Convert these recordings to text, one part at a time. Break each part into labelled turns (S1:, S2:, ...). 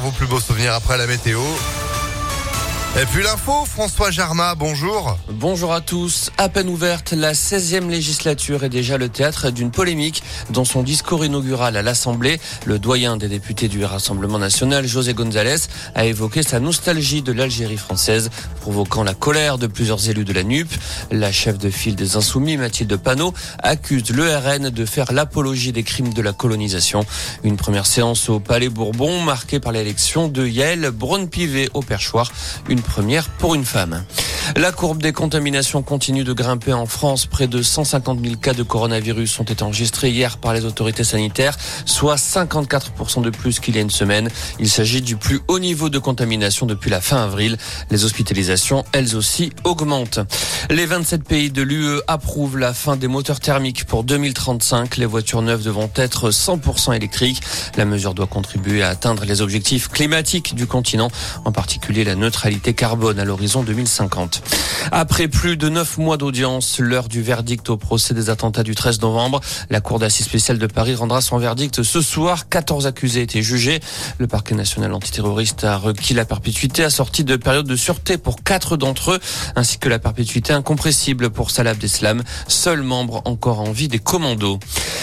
S1: vos plus beaux souvenirs après la météo. Et puis l'info, François Jarma, bonjour.
S2: Bonjour à tous. À peine ouverte, la 16e législature est déjà le théâtre d'une polémique. Dans son discours inaugural à l'Assemblée, le doyen des députés du Rassemblement national, José González, a évoqué sa nostalgie de l'Algérie française, provoquant la colère de plusieurs élus de la NUP. La chef de file des Insoumis, Mathilde Panot, accuse le RN de faire l'apologie des crimes de la colonisation. Une première séance au Palais Bourbon, marquée par l'élection de Yael Braun-Pivet au perchoir. Première pour une femme. La courbe des contaminations continue de grimper en France. Près de 150 000 cas de coronavirus ont été enregistrés hier par les autorités sanitaires, soit 54% de plus qu'il y a une semaine. Il s'agit du plus haut niveau de contamination depuis la fin avril. Les hospitalisations, elles aussi, augmentent. Les 27 pays de l'UE approuvent la fin des moteurs thermiques pour 2035. Les voitures neuves devront être 100% électriques. La mesure doit contribuer à atteindre les objectifs climatiques du continent, en particulier la neutralité carbone à l'horizon 2050. Après plus de neuf mois d'audience, l'heure du verdict au procès des attentats du 13 novembre, la Cour d'assises spéciale de Paris rendra son verdict ce soir. 14 accusés étaient jugés. Le parquet national antiterroriste a requis la perpétuité assortie de périodes de sûreté pour quatre d'entre eux, ainsi que la perpétuité incompressible pour Salah Abdeslam, seul membre encore en vie des commandos.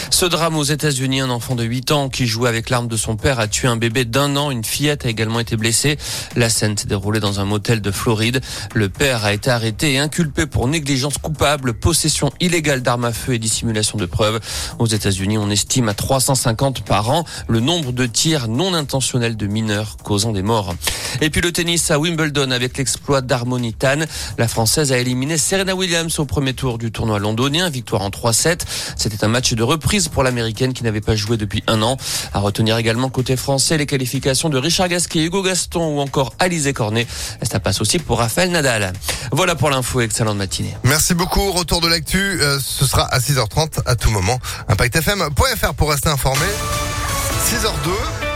S2: Ce drame aux États-Unis, un enfant de 8 ans qui jouait avec l'arme de son père a tué un bébé d'un an. Une fillette a également été blessée. La scène s'est déroulée dans un motel de Floride. Le père a été arrêté et inculpé pour négligence coupable, possession illégale d'armes à feu et dissimulation de preuves. Aux États-Unis, on estime à 350 par an le nombre de tirs non intentionnels de mineurs causant des morts. Et puis le tennis à Wimbledon avec l'exploit d'Harmony Tan. La Française a éliminé Serena Williams au premier tour du tournoi londonien, victoire en 3-7. C'était un match de reprise pour l'américaine qui n'avait pas joué depuis un an. À retenir également côté français les qualifications de Richard Gasquet, Hugo Gaston ou encore Alizé Cornet. Ça passe aussi pour Raphaël Nadal. Voilà pour l'info, excellente matinée.
S1: Merci beaucoup. Retour de l'actu, euh, ce sera à 6h30 à tout moment. ImpactFM.fr pour rester informé. 6h02.